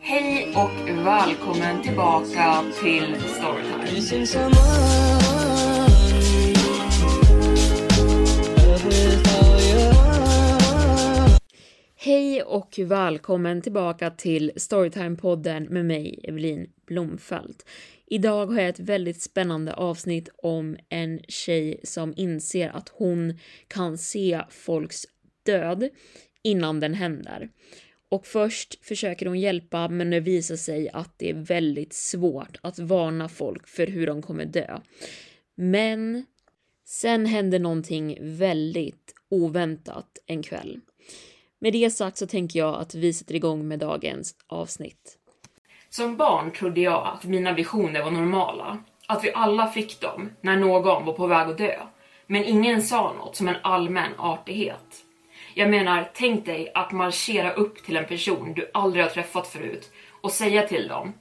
Hej och välkommen tillbaka till Storytime. Hej och välkommen tillbaka till Storytime-podden med mig, Evelin Blomfelt. Idag har jag ett väldigt spännande avsnitt om en tjej som inser att hon kan se folks död innan den händer. Och först försöker hon hjälpa, men det visar sig att det är väldigt svårt att varna folk för hur de kommer dö. Men sen händer någonting väldigt oväntat en kväll. Med det sagt så tänker jag att vi sätter igång med dagens avsnitt. Som barn trodde jag att mina visioner var normala. Att vi alla fick dem när någon var på väg att dö. Men ingen sa något som en allmän artighet. Jag menar, tänk dig att marschera upp till en person du aldrig har träffat förut och säga till dem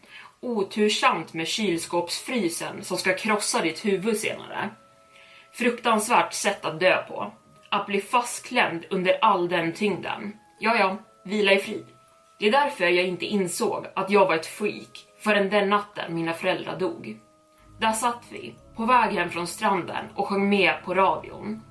otursamt med kylskåpsfrysen som ska krossa ditt huvud senare. Fruktansvärt sätt att dö på. Att bli fastklämd under all den tyngden. Ja, ja, vila i frid. Det är därför jag inte insåg att jag var ett freak förrän den natten mina föräldrar dog. Där satt vi, på väg hem från stranden och sjöng med på radion.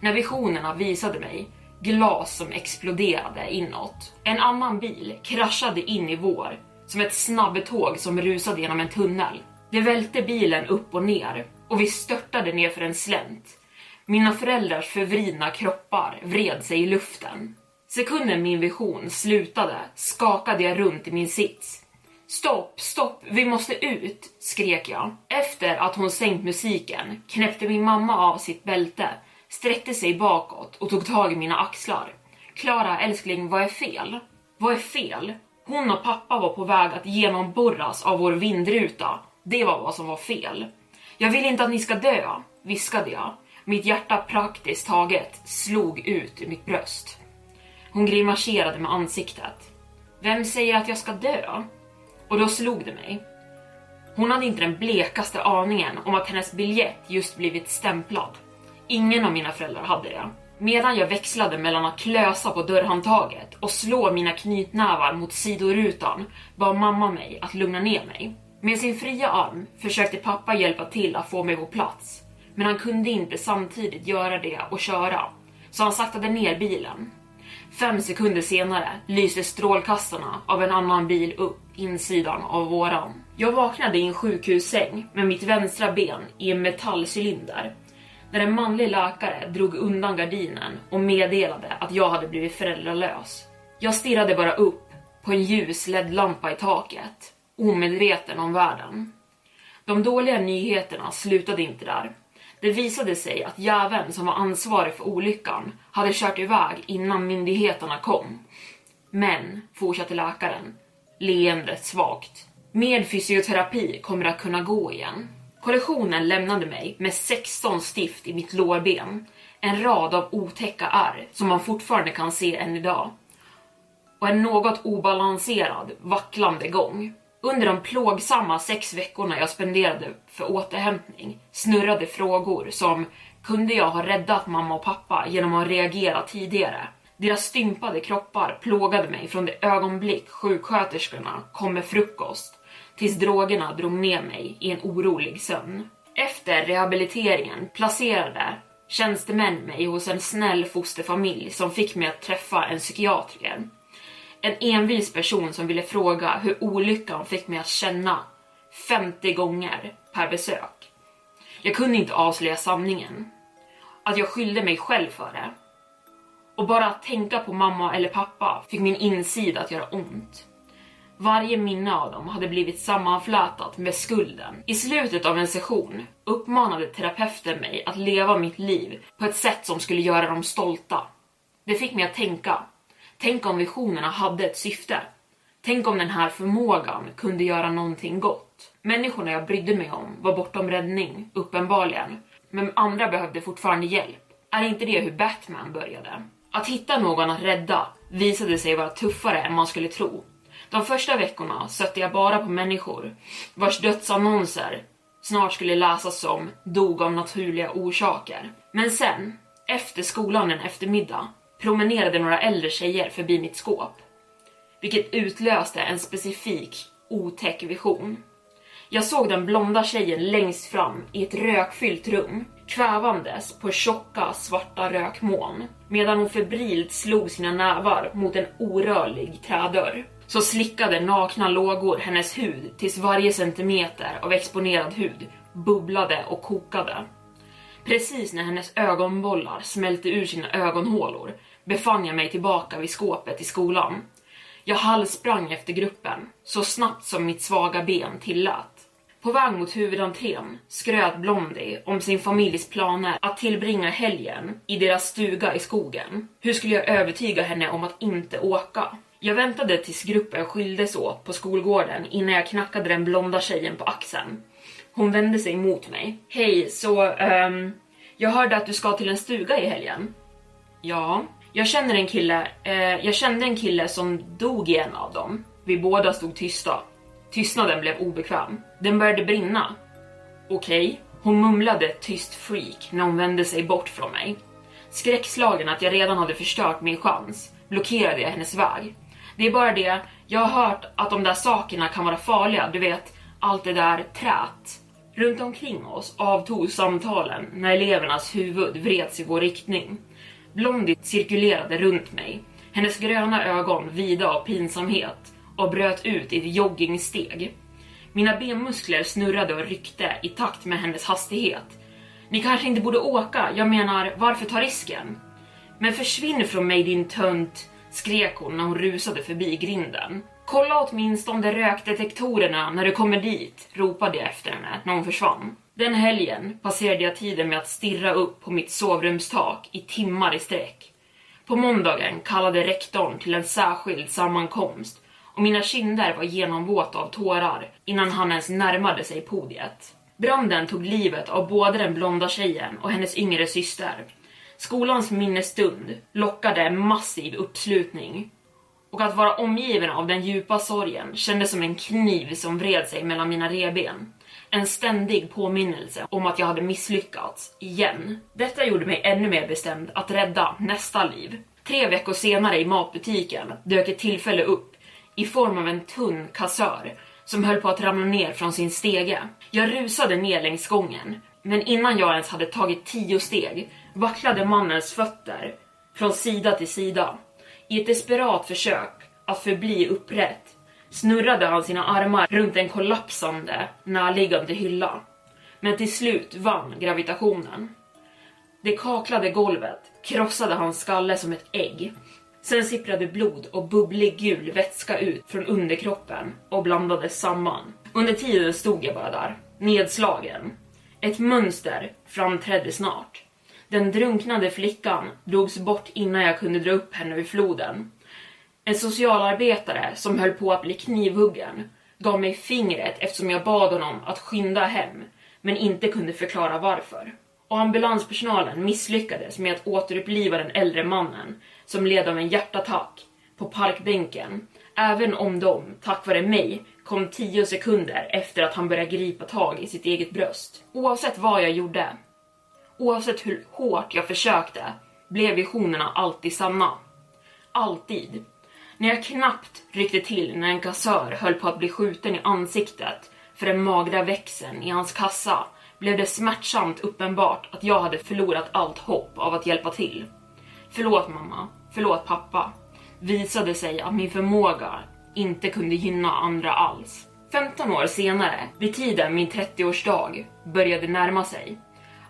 När visionerna visade mig glas som exploderade inåt. En annan bil kraschade in i vår, som ett snabbtåg som rusade genom en tunnel. Det välte bilen upp och ner och vi störtade ner för en slänt. Mina föräldrars förvridna kroppar vred sig i luften. Sekunden min vision slutade skakade jag runt i min sits. Stopp, stopp, vi måste ut, skrek jag. Efter att hon sänkt musiken knäppte min mamma av sitt bälte, sträckte sig bakåt och tog tag i mina axlar. Klara älskling, vad är fel? Vad är fel? Hon och pappa var på väg att genomborras av vår vindruta. Det var vad som var fel. Jag vill inte att ni ska dö, viskade jag. Mitt hjärta praktiskt taget slog ut ur mitt bröst. Hon grimaserade med ansiktet. Vem säger att jag ska dö? Och då slog det mig. Hon hade inte den blekaste aningen om att hennes biljett just blivit stämplad. Ingen av mina föräldrar hade det. Medan jag växlade mellan att klösa på dörrhandtaget och slå mina knytnävar mot sidorutan bad mamma mig att lugna ner mig. Med sin fria arm försökte pappa hjälpa till att få mig på plats, men han kunde inte samtidigt göra det och köra, så han saktade ner bilen. Fem sekunder senare lyste strålkastarna av en annan bil upp insidan av våran. Jag vaknade i en sjukhussäng med mitt vänstra ben i en metallcylinder när en manlig läkare drog undan gardinen och meddelade att jag hade blivit föräldralös. Jag stirrade bara upp på en ljus LED-lampa i taket, omedveten om världen. De dåliga nyheterna slutade inte där. Det visade sig att jäveln som var ansvarig för olyckan hade kört iväg innan myndigheterna kom. Men, fortsatte läkaren, leendet svagt. Med fysioterapi kommer det att kunna gå igen. Kollisionen lämnade mig med 16 stift i mitt lårben, en rad av otäcka ärr som man fortfarande kan se än idag. Och en något obalanserad, vacklande gång. Under de plågsamma sex veckorna jag spenderade för återhämtning snurrade frågor som kunde jag ha räddat mamma och pappa genom att reagera tidigare? Deras stympade kroppar plågade mig från det ögonblick sjuksköterskorna kom med frukost tills drogerna drog ner mig i en orolig sömn. Efter rehabiliteringen placerade tjänstemän mig hos en snäll fosterfamilj som fick mig att träffa en psykiatriker. En envis person som ville fråga hur olyckan fick mig att känna 50 gånger per besök. Jag kunde inte avslöja sanningen. Att jag skyllde mig själv för det. Och bara att tänka på mamma eller pappa fick min insida att göra ont. Varje minne av dem hade blivit sammanflätat med skulden. I slutet av en session uppmanade terapeuten mig att leva mitt liv på ett sätt som skulle göra dem stolta. Det fick mig att tänka. Tänk om visionerna hade ett syfte. Tänk om den här förmågan kunde göra någonting gott. Människorna jag brydde mig om var bortom räddning, uppenbarligen. Men andra behövde fortfarande hjälp. Är inte det hur Batman började? Att hitta någon att rädda visade sig vara tuffare än man skulle tro. De första veckorna stötte jag bara på människor vars dödsannonser snart skulle läsas som dog av naturliga orsaker. Men sen, efter skolan en eftermiddag, promenerade några äldre tjejer förbi mitt skåp. Vilket utlöste en specifik otäck vision. Jag såg den blonda tjejen längst fram i ett rökfyllt rum, kvävandes på tjocka svarta rökmoln, medan hon febrilt slog sina nävar mot en orörlig trädörr. Så slickade nakna lågor hennes hud tills varje centimeter av exponerad hud bubblade och kokade. Precis när hennes ögonbollar smälte ur sina ögonhålor befann jag mig tillbaka vid skåpet i skolan. Jag halssprang efter gruppen, så snabbt som mitt svaga ben tillät. På väg mot huvudentrén skröt Blondie om sin familjs planer att tillbringa helgen i deras stuga i skogen. Hur skulle jag övertyga henne om att inte åka? Jag väntade tills gruppen skildes åt på skolgården innan jag knackade den blonda tjejen på axeln. Hon vände sig mot mig. Hej, så um, jag hörde att du ska till en stuga i helgen. Ja, jag känner en kille, eh, jag kände en kille som dog i en av dem. Vi båda stod tysta. Tystnaden blev obekväm. Den började brinna. Okej, okay. hon mumlade tyst freak när hon vände sig bort från mig. Skräckslagen att jag redan hade förstört min chans blockerade jag hennes väg. Det är bara det, jag har hört att de där sakerna kan vara farliga, du vet, allt det där trät. Runt omkring oss avtog samtalen när elevernas huvud vreds i vår riktning. Blondie cirkulerade runt mig, hennes gröna ögon vida av pinsamhet och bröt ut i ett joggingsteg. Mina benmuskler snurrade och ryckte i takt med hennes hastighet. Ni kanske inte borde åka, jag menar, varför ta risken? Men försvinn från mig din tönt, skrek hon när hon rusade förbi grinden. Kolla åtminstone rökdetektorerna när du kommer dit, ropade jag efter henne när hon försvann. Den helgen passerade jag tiden med att stirra upp på mitt sovrumstak i timmar i sträck. På måndagen kallade rektorn till en särskild sammankomst och mina kinder var genomvåta av tårar innan han ens närmade sig podiet. Branden tog livet av både den blonda tjejen och hennes yngre syster Skolans minnesstund lockade en massiv uppslutning och att vara omgiven av den djupa sorgen kändes som en kniv som vred sig mellan mina reben. En ständig påminnelse om att jag hade misslyckats, igen. Detta gjorde mig ännu mer bestämd att rädda nästa liv. Tre veckor senare i matbutiken dök ett tillfälle upp i form av en tunn kassör som höll på att ramla ner från sin stege. Jag rusade ner längs gången, men innan jag ens hade tagit tio steg vacklade mannens fötter från sida till sida. I ett desperat försök att förbli upprätt snurrade han sina armar runt en kollapsande närliggande hylla. Men till slut vann gravitationen. Det kaklade golvet krossade hans skalle som ett ägg. Sen sipprade blod och bubblig gul vätska ut från underkroppen och blandades samman. Under tiden stod jag bara där, nedslagen. Ett mönster framträdde snart. Den drunknade flickan drogs bort innan jag kunde dra upp henne ur floden. En socialarbetare som höll på att bli knivhuggen gav mig fingret eftersom jag bad honom att skynda hem, men inte kunde förklara varför. Och ambulanspersonalen misslyckades med att återuppliva den äldre mannen som led av en hjärtattack på parkbänken, även om de, tack vare mig, kom tio sekunder efter att han började gripa tag i sitt eget bröst. Oavsett vad jag gjorde Oavsett hur hårt jag försökte blev visionerna alltid sanna. Alltid. När jag knappt ryckte till när en kassör höll på att bli skjuten i ansiktet för den magra växeln i hans kassa blev det smärtsamt uppenbart att jag hade förlorat allt hopp av att hjälpa till. Förlåt mamma, förlåt pappa. Visade sig att min förmåga inte kunde gynna andra alls. 15 år senare, vid tiden min 30-årsdag började närma sig,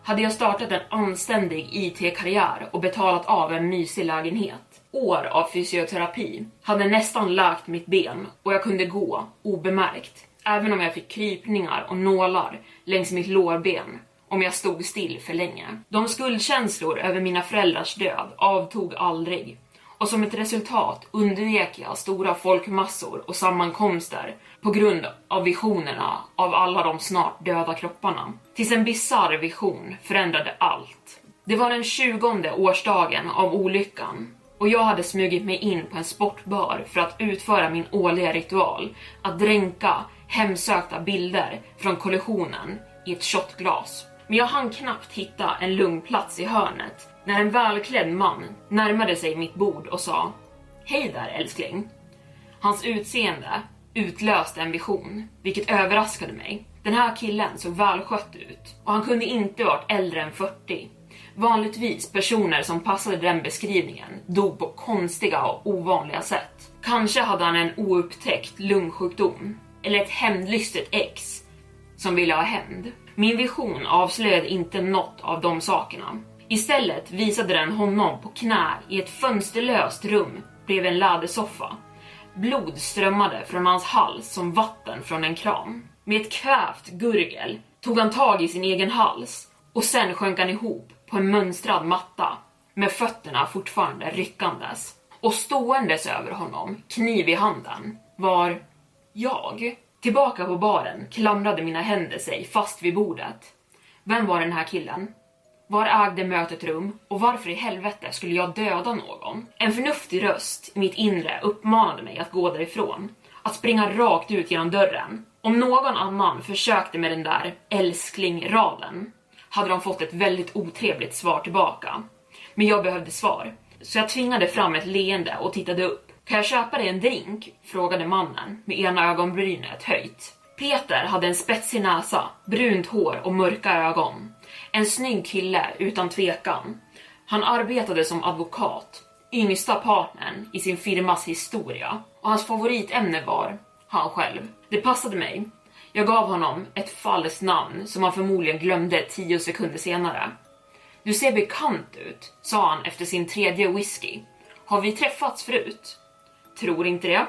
hade jag startat en anständig IT-karriär och betalat av en mysig lägenhet. År av fysioterapi hade nästan läkt mitt ben och jag kunde gå obemärkt, även om jag fick krypningar och nålar längs mitt lårben om jag stod still för länge. De skuldkänslor över mina föräldrars död avtog aldrig och som ett resultat undvek jag stora folkmassor och sammankomster på grund av visionerna av alla de snart döda kropparna. Tills en bizarr vision förändrade allt. Det var den 20 årsdagen av olyckan och jag hade smugit mig in på en sportbar för att utföra min årliga ritual, att dränka hemsökta bilder från kollisionen i ett shotglas. Men jag hann knappt hitta en lugn plats i hörnet när en välklädd man närmade sig mitt bord och sa Hej där älskling. Hans utseende utlöste en vision, vilket överraskade mig. Den här killen såg välskött ut och han kunde inte varit äldre än 40. Vanligtvis personer som passade den beskrivningen dog på konstiga och ovanliga sätt. Kanske hade han en oupptäckt lungsjukdom eller ett hämndlystet ex som ville ha hämnd. Min vision avslöjade inte något av de sakerna. Istället visade den honom på knä i ett fönsterlöst rum bredvid en lädersoffa. Blod strömmade från hans hals som vatten från en kran. Med ett kvävt gurgel tog han tag i sin egen hals och sen sjönk han ihop på en mönstrad matta med fötterna fortfarande ryckandes. Och ståendes över honom, kniv i handen, var jag. Tillbaka på baren klamrade mina händer sig fast vid bordet. Vem var den här killen? Var ägde mötet rum och varför i helvete skulle jag döda någon? En förnuftig röst i mitt inre uppmanade mig att gå därifrån. Att springa rakt ut genom dörren. Om någon annan försökte med den där älskling-raden hade de fått ett väldigt otrevligt svar tillbaka. Men jag behövde svar, så jag tvingade fram ett leende och tittade upp. Kan jag köpa dig en drink? frågade mannen med ena ögonbrynet höjt. Peter hade en spetsig näsa, brunt hår och mörka ögon. En snygg kille utan tvekan. Han arbetade som advokat, yngsta partnern i sin firmas historia och hans favoritämne var han själv. Det passade mig. Jag gav honom ett falskt namn som han förmodligen glömde tio sekunder senare. Du ser bekant ut, sa han efter sin tredje whisky. Har vi träffats förut? Tror inte det.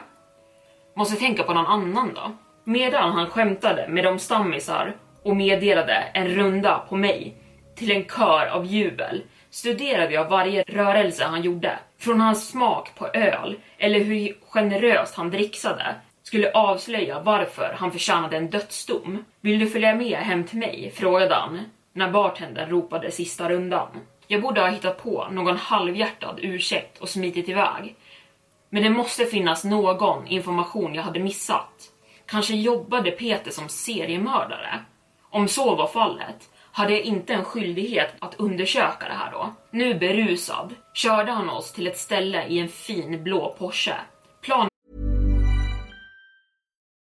Måste tänka på någon annan då. Medan han skämtade med de stammisar och meddelade en runda på mig till en kör av jubel studerade jag varje rörelse han gjorde. Från hans smak på öl eller hur generöst han dricksade skulle avslöja varför han förtjänade en dödsdom. Vill du följa med hem till mig? frågade han när bartendern ropade sista rundan. Jag borde ha hittat på någon halvhjärtad ursäkt och smitit iväg. Men det måste finnas någon information jag hade missat. Kanske jobbade Peter som seriemördare? Om så var fallet hade jag inte en skyldighet att undersöka det här då. Nu berusad körde han oss till ett ställe i en fin blå Porsche.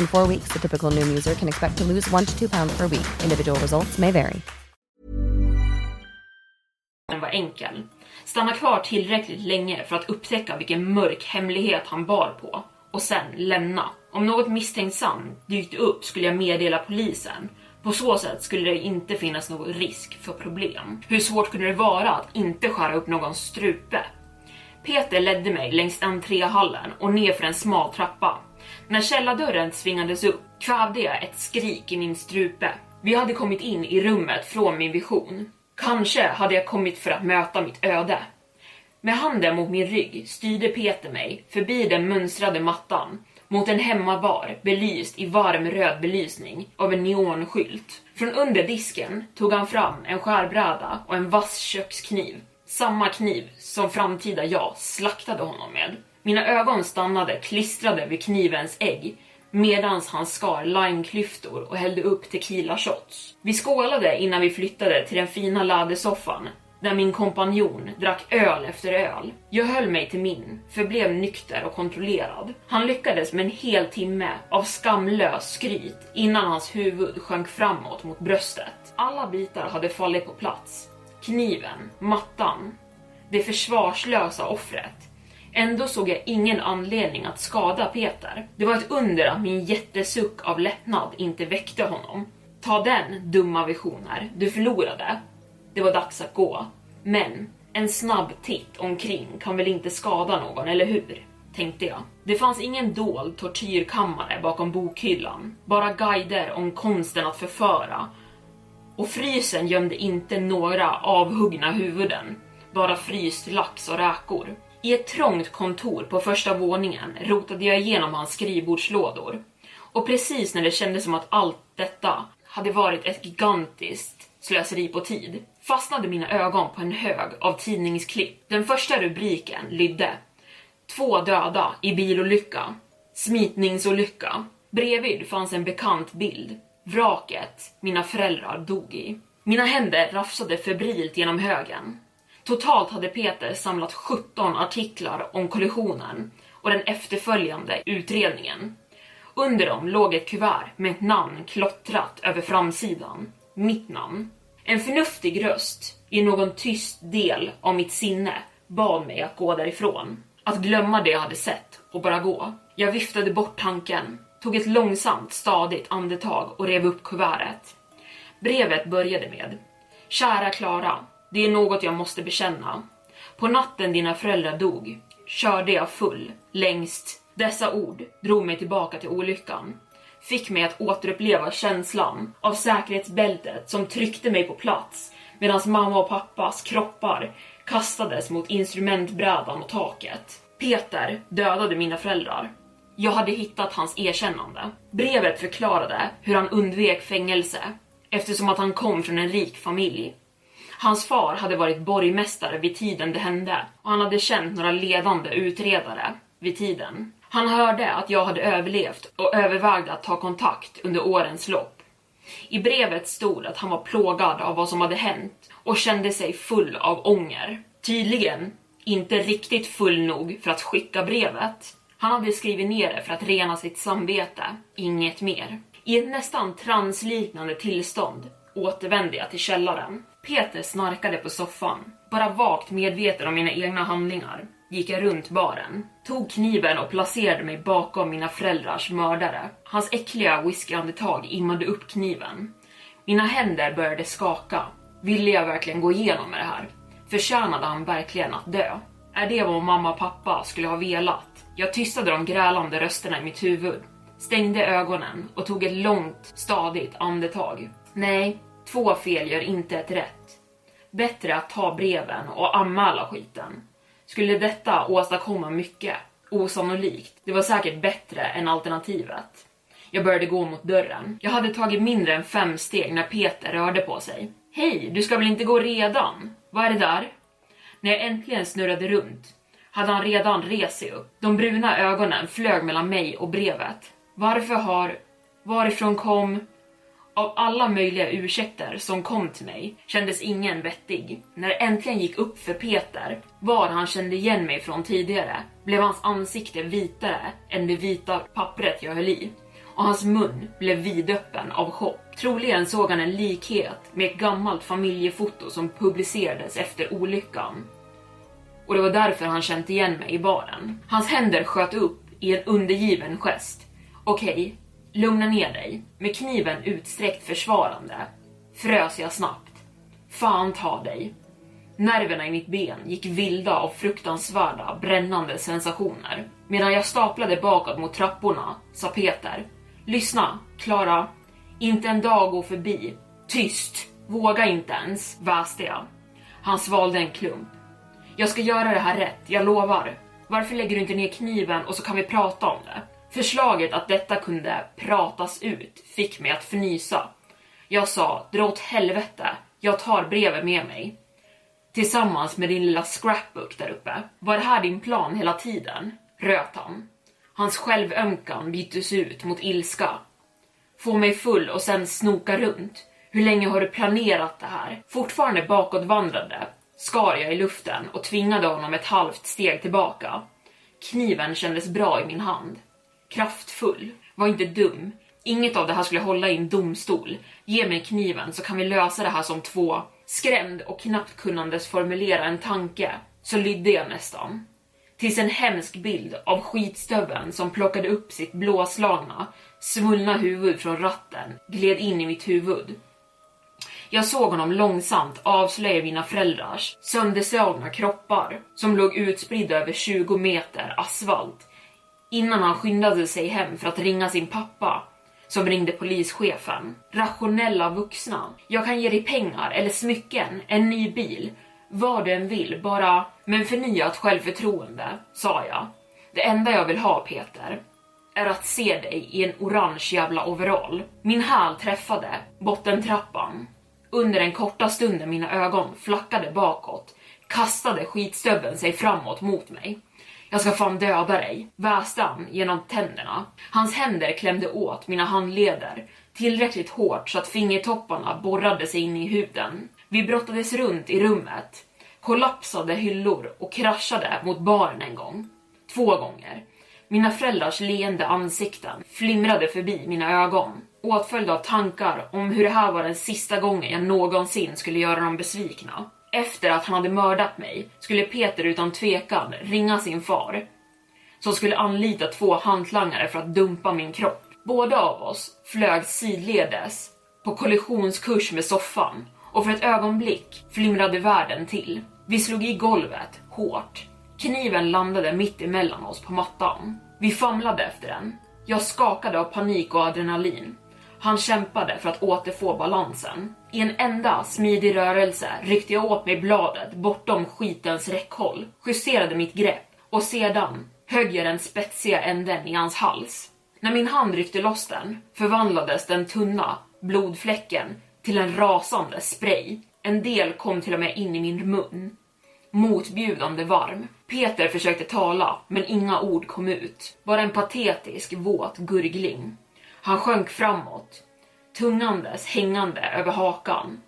In four weeks, the typical new user can expect to lose one to two pounds per week. Individual results may vary. Den var enkel. Stanna kvar tillräckligt länge för att upptäcka vilken mörk hemlighet han bar på och sen lämna. Om något misstänksamt dykt upp skulle jag meddela polisen. På så sätt skulle det inte finnas någon risk för problem. Hur svårt kunde det vara att inte skära upp någons strupe? Peter ledde mig längs entréhallen och ner för en smal trappa. När källardörren svingades upp kvävde jag ett skrik i min strupe. Vi hade kommit in i rummet från min vision. Kanske hade jag kommit för att möta mitt öde. Med handen mot min rygg styrde Peter mig förbi den mönstrade mattan mot en hemmabar belyst i varm röd belysning av en neonskylt. Från under disken tog han fram en skärbräda och en vass kökskniv. Samma kniv som framtida jag slaktade honom med. Mina ögon stannade klistrade vid knivens ägg medans han skar limeklyftor och hällde upp tequila shots. Vi skålade innan vi flyttade till den fina lädersoffan där min kompanjon drack öl efter öl. Jag höll mig till min, förblev nykter och kontrollerad. Han lyckades med en hel timme av skamlös skryt innan hans huvud sjönk framåt mot bröstet. Alla bitar hade fallit på plats. Kniven, mattan, det försvarslösa offret. Ändå såg jag ingen anledning att skada Peter. Det var ett under att min jättesuck av lättnad inte väckte honom. Ta den, dumma visioner. Du förlorade. Det var dags att gå. Men en snabb titt omkring kan väl inte skada någon, eller hur? Tänkte jag. Det fanns ingen dold tortyrkammare bakom bokhyllan. Bara guider om konsten att förföra. Och frysen gömde inte några avhuggna huvuden. Bara fryst lax och räkor. I ett trångt kontor på första våningen rotade jag igenom hans skrivbordslådor. Och precis när det kändes som att allt detta hade varit ett gigantiskt slöseri på tid fastnade mina ögon på en hög av tidningsklipp. Den första rubriken lydde Två döda i bilolycka. Smitningsolycka. Bredvid fanns en bekant bild. Vraket mina föräldrar dog i. Mina händer rafsade febrilt genom högen. Totalt hade Peter samlat 17 artiklar om kollisionen och den efterföljande utredningen. Under dem låg ett kuvert med ett namn klottrat över framsidan. Mitt namn. En förnuftig röst i någon tyst del av mitt sinne bad mig att gå därifrån. Att glömma det jag hade sett och bara gå. Jag viftade bort tanken, tog ett långsamt, stadigt andetag och rev upp kuvertet. Brevet började med Kära Klara, det är något jag måste bekänna. På natten dina föräldrar dog körde jag full längst. Dessa ord drog mig tillbaka till olyckan. Fick mig att återuppleva känslan av säkerhetsbältet som tryckte mig på plats medan mamma och pappas kroppar kastades mot instrumentbrädan och taket. Peter dödade mina föräldrar. Jag hade hittat hans erkännande. Brevet förklarade hur han undvek fängelse eftersom att han kom från en rik familj Hans far hade varit borgmästare vid tiden det hände och han hade känt några ledande utredare vid tiden. Han hörde att jag hade överlevt och övervägde att ta kontakt under årens lopp. I brevet stod att han var plågad av vad som hade hänt och kände sig full av ånger. Tydligen inte riktigt full nog för att skicka brevet. Han hade skrivit ner det för att rena sitt samvete, inget mer. I ett nästan transliknande tillstånd återvände jag till källaren. Peter snarkade på soffan. Bara vagt medveten om mina egna handlingar gick jag runt baren, tog kniven och placerade mig bakom mina föräldrars mördare. Hans äckliga whiskyandetag immade upp kniven. Mina händer började skaka. Ville jag verkligen gå igenom med det här? Förtjänade han verkligen att dö? Är det vad mamma och pappa skulle ha velat? Jag tystade de grälande rösterna i mitt huvud, stängde ögonen och tog ett långt, stadigt andetag. Nej, två fel gör inte ett rätt. Bättre att ta breven och anmäla skiten. Skulle detta åstadkomma mycket? Osannolikt. Det var säkert bättre än alternativet. Jag började gå mot dörren. Jag hade tagit mindre än fem steg när Peter rörde på sig. Hej, du ska väl inte gå redan? Vad är det där? När jag äntligen snurrade runt hade han redan rest sig upp. De bruna ögonen flög mellan mig och brevet. Varför har... Varifrån kom... Av alla möjliga ursäkter som kom till mig kändes ingen vettig. När det äntligen gick upp för Peter var han kände igen mig från tidigare blev hans ansikte vitare än det vita pappret jag höll i och hans mun blev vidöppen av chock. Troligen såg han en likhet med ett gammalt familjefoto som publicerades efter olyckan. Och det var därför han känt igen mig i baren. Hans händer sköt upp i en undergiven gest. Okej, okay, lugna ner dig. Med kniven utsträckt försvarande frös jag snabbt. Fan ta dig. Nerverna i mitt ben gick vilda av fruktansvärda, brännande sensationer. Medan jag staplade bakåt mot trapporna sa Peter Lyssna, Klara. Inte en dag går förbi. Tyst! Våga inte ens, väste jag. Han svalde en klump. Jag ska göra det här rätt, jag lovar. Varför lägger du inte ner kniven och så kan vi prata om det? Förslaget att detta kunde pratas ut fick mig att fnysa. Jag sa, dra åt helvete, jag tar brevet med mig. Tillsammans med din lilla scrapbook där uppe. Var det här din plan hela tiden? Röt han. Hans självömkan byttes ut mot ilska. Få mig full och sen snoka runt. Hur länge har du planerat det här? Fortfarande bakåtvandrande skar jag i luften och tvingade honom ett halvt steg tillbaka. Kniven kändes bra i min hand. Kraftfull. Var inte dum. Inget av det här skulle hålla i en domstol. Ge mig kniven så kan vi lösa det här som två. Skrämd och knappt kunnandes formulera en tanke så lydde jag nästan tills en hemsk bild av skitstöveln som plockade upp sitt blåslagna, svullna huvud från ratten gled in i mitt huvud. Jag såg honom långsamt avslöja mina föräldrars sönderslagna kroppar som låg utspridda över 20 meter asfalt innan han skyndade sig hem för att ringa sin pappa som ringde polischefen. Rationella vuxna. Jag kan ge dig pengar eller smycken, en ny bil vad du än vill, bara med förnyat självförtroende, sa jag. Det enda jag vill ha, Peter, är att se dig i en orange jävla overall. Min häl träffade bottentrappan. Under den korta stunden mina ögon flackade bakåt kastade skitstöveln sig framåt mot mig. Jag ska fan döda dig, väste han genom tänderna. Hans händer klämde åt mina handleder tillräckligt hårt så att fingertopparna borrade sig in i huden. Vi brottades runt i rummet, kollapsade hyllor och kraschade mot baren en gång. Två gånger. Mina föräldrars leende ansikten flimrade förbi mina ögon, åtföljda av tankar om hur det här var den sista gången jag någonsin skulle göra dem besvikna. Efter att han hade mördat mig skulle Peter utan tvekan ringa sin far, som skulle anlita två hantlangare för att dumpa min kropp. Båda av oss flög sidledes på kollisionskurs med soffan och för ett ögonblick flimrade världen till. Vi slog i golvet hårt. Kniven landade mitt emellan oss på mattan. Vi famlade efter den. Jag skakade av panik och adrenalin. Han kämpade för att återfå balansen. I en enda smidig rörelse ryckte jag åt mig bladet bortom skitens räckhåll, justerade mitt grepp och sedan högg jag den spetsiga änden i hans hals. När min hand ryckte loss den förvandlades den tunna blodfläcken till en rasande spray. En del kom till och med in i min mun. Motbjudande varm. Peter försökte tala, men inga ord kom ut. Bara en patetisk, våt gurgling. Han sjönk framåt, tungandes hängande över hakan.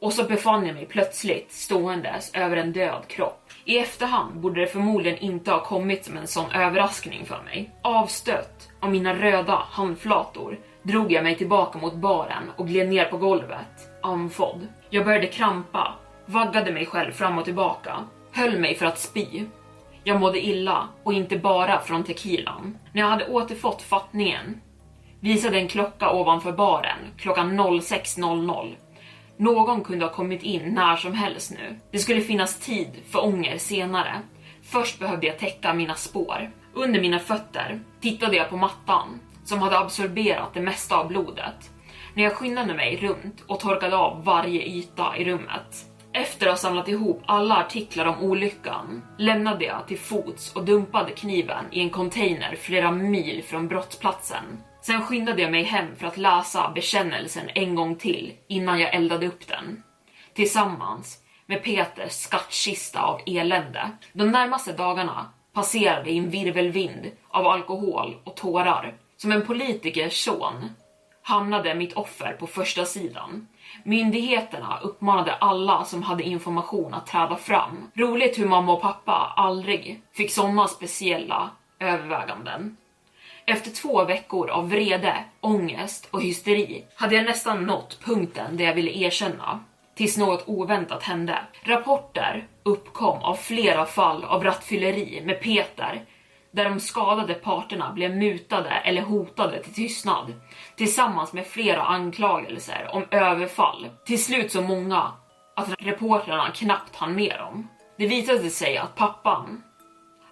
Och så befann jag mig plötsligt ståendes över en död kropp. I efterhand borde det förmodligen inte ha kommit som en sån överraskning för mig. Avstött av mina röda handflator drog jag mig tillbaka mot baren och gled ner på golvet, andfådd. Jag började krampa, vaggade mig själv fram och tillbaka, höll mig för att spy. Jag mådde illa och inte bara från tequilan. När jag hade återfått fattningen visade en klocka ovanför baren klockan 06.00. Någon kunde ha kommit in när som helst nu. Det skulle finnas tid för ånger senare. Först behövde jag täcka mina spår. Under mina fötter tittade jag på mattan som hade absorberat det mesta av blodet. När jag skyndade mig runt och torkade av varje yta i rummet. Efter att ha samlat ihop alla artiklar om olyckan lämnade jag till fots och dumpade kniven i en container flera mil från brottsplatsen. Sen skyndade jag mig hem för att läsa bekännelsen en gång till innan jag eldade upp den. Tillsammans med Peters skattkista av elände. De närmaste dagarna passerade i en virvelvind av alkohol och tårar. Som en politikers son hamnade mitt offer på första sidan. Myndigheterna uppmanade alla som hade information att träda fram. Roligt hur mamma och pappa aldrig fick sådana speciella överväganden. Efter två veckor av vrede, ångest och hysteri hade jag nästan nått punkten där jag ville erkänna. Tills något oväntat hände. Rapporter uppkom av flera fall av rattfylleri med Peter där de skadade parterna blev mutade eller hotade till tystnad tillsammans med flera anklagelser om överfall. Till slut så många att reportrarna knappt hann med dem. Det visade sig att pappan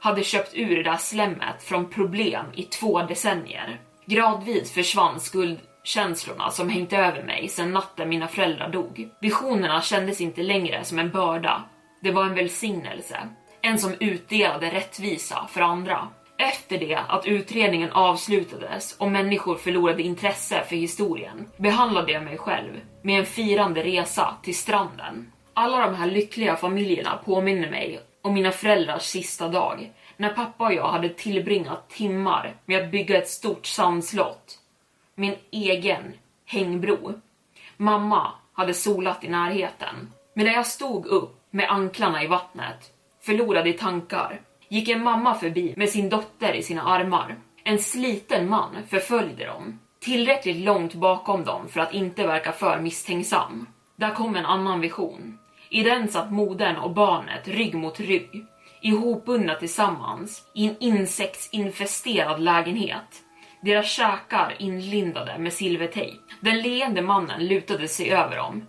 hade köpt ur det där slemmet från problem i två decennier. Gradvis försvann skuldkänslorna som hängt över mig sedan natten mina föräldrar dog. Visionerna kändes inte längre som en börda. Det var en välsignelse. En som utdelade rättvisa för andra. Efter det att utredningen avslutades och människor förlorade intresse för historien behandlade jag mig själv med en firande resa till stranden. Alla de här lyckliga familjerna påminner mig och mina föräldrars sista dag när pappa och jag hade tillbringat timmar med att bygga ett stort sandslott. Min egen hängbro. Mamma hade solat i närheten. Men när jag stod upp med anklarna i vattnet, förlorad i tankar, gick en mamma förbi med sin dotter i sina armar. En sliten man förföljde dem, tillräckligt långt bakom dem för att inte verka för misstänksam. Där kom en annan vision. I den satt modern och barnet rygg mot rygg, ihopbundna tillsammans i en insektsinfesterad lägenhet. Deras käkar inlindade med silvertejp. Den leende mannen lutade sig över dem.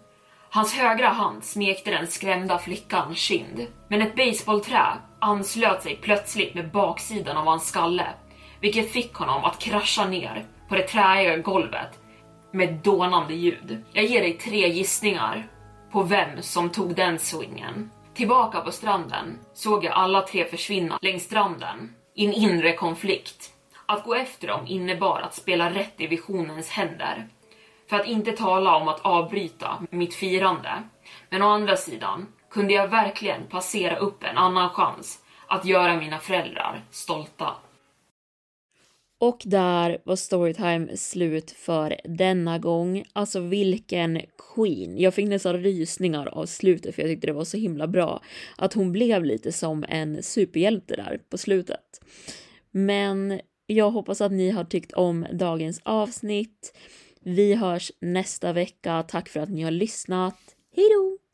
Hans högra hand smekte den skrämda flickans kind. Men ett baseballträ anslöt sig plötsligt med baksidan av hans skalle, vilket fick honom att krascha ner på det träiga golvet med ett dånande ljud. Jag ger dig tre gissningar på vem som tog den swingen. Tillbaka på stranden såg jag alla tre försvinna längs stranden i en inre konflikt. Att gå efter dem innebar att spela rätt i visionens händer. För att inte tala om att avbryta mitt firande. Men å andra sidan kunde jag verkligen passera upp en annan chans att göra mina föräldrar stolta. Och där var Storytime slut för denna gång. Alltså vilken queen. Jag fick nästan rysningar av slutet för jag tyckte det var så himla bra. Att hon blev lite som en superhjälte där på slutet. Men jag hoppas att ni har tyckt om dagens avsnitt. Vi hörs nästa vecka. Tack för att ni har lyssnat. Hejdå!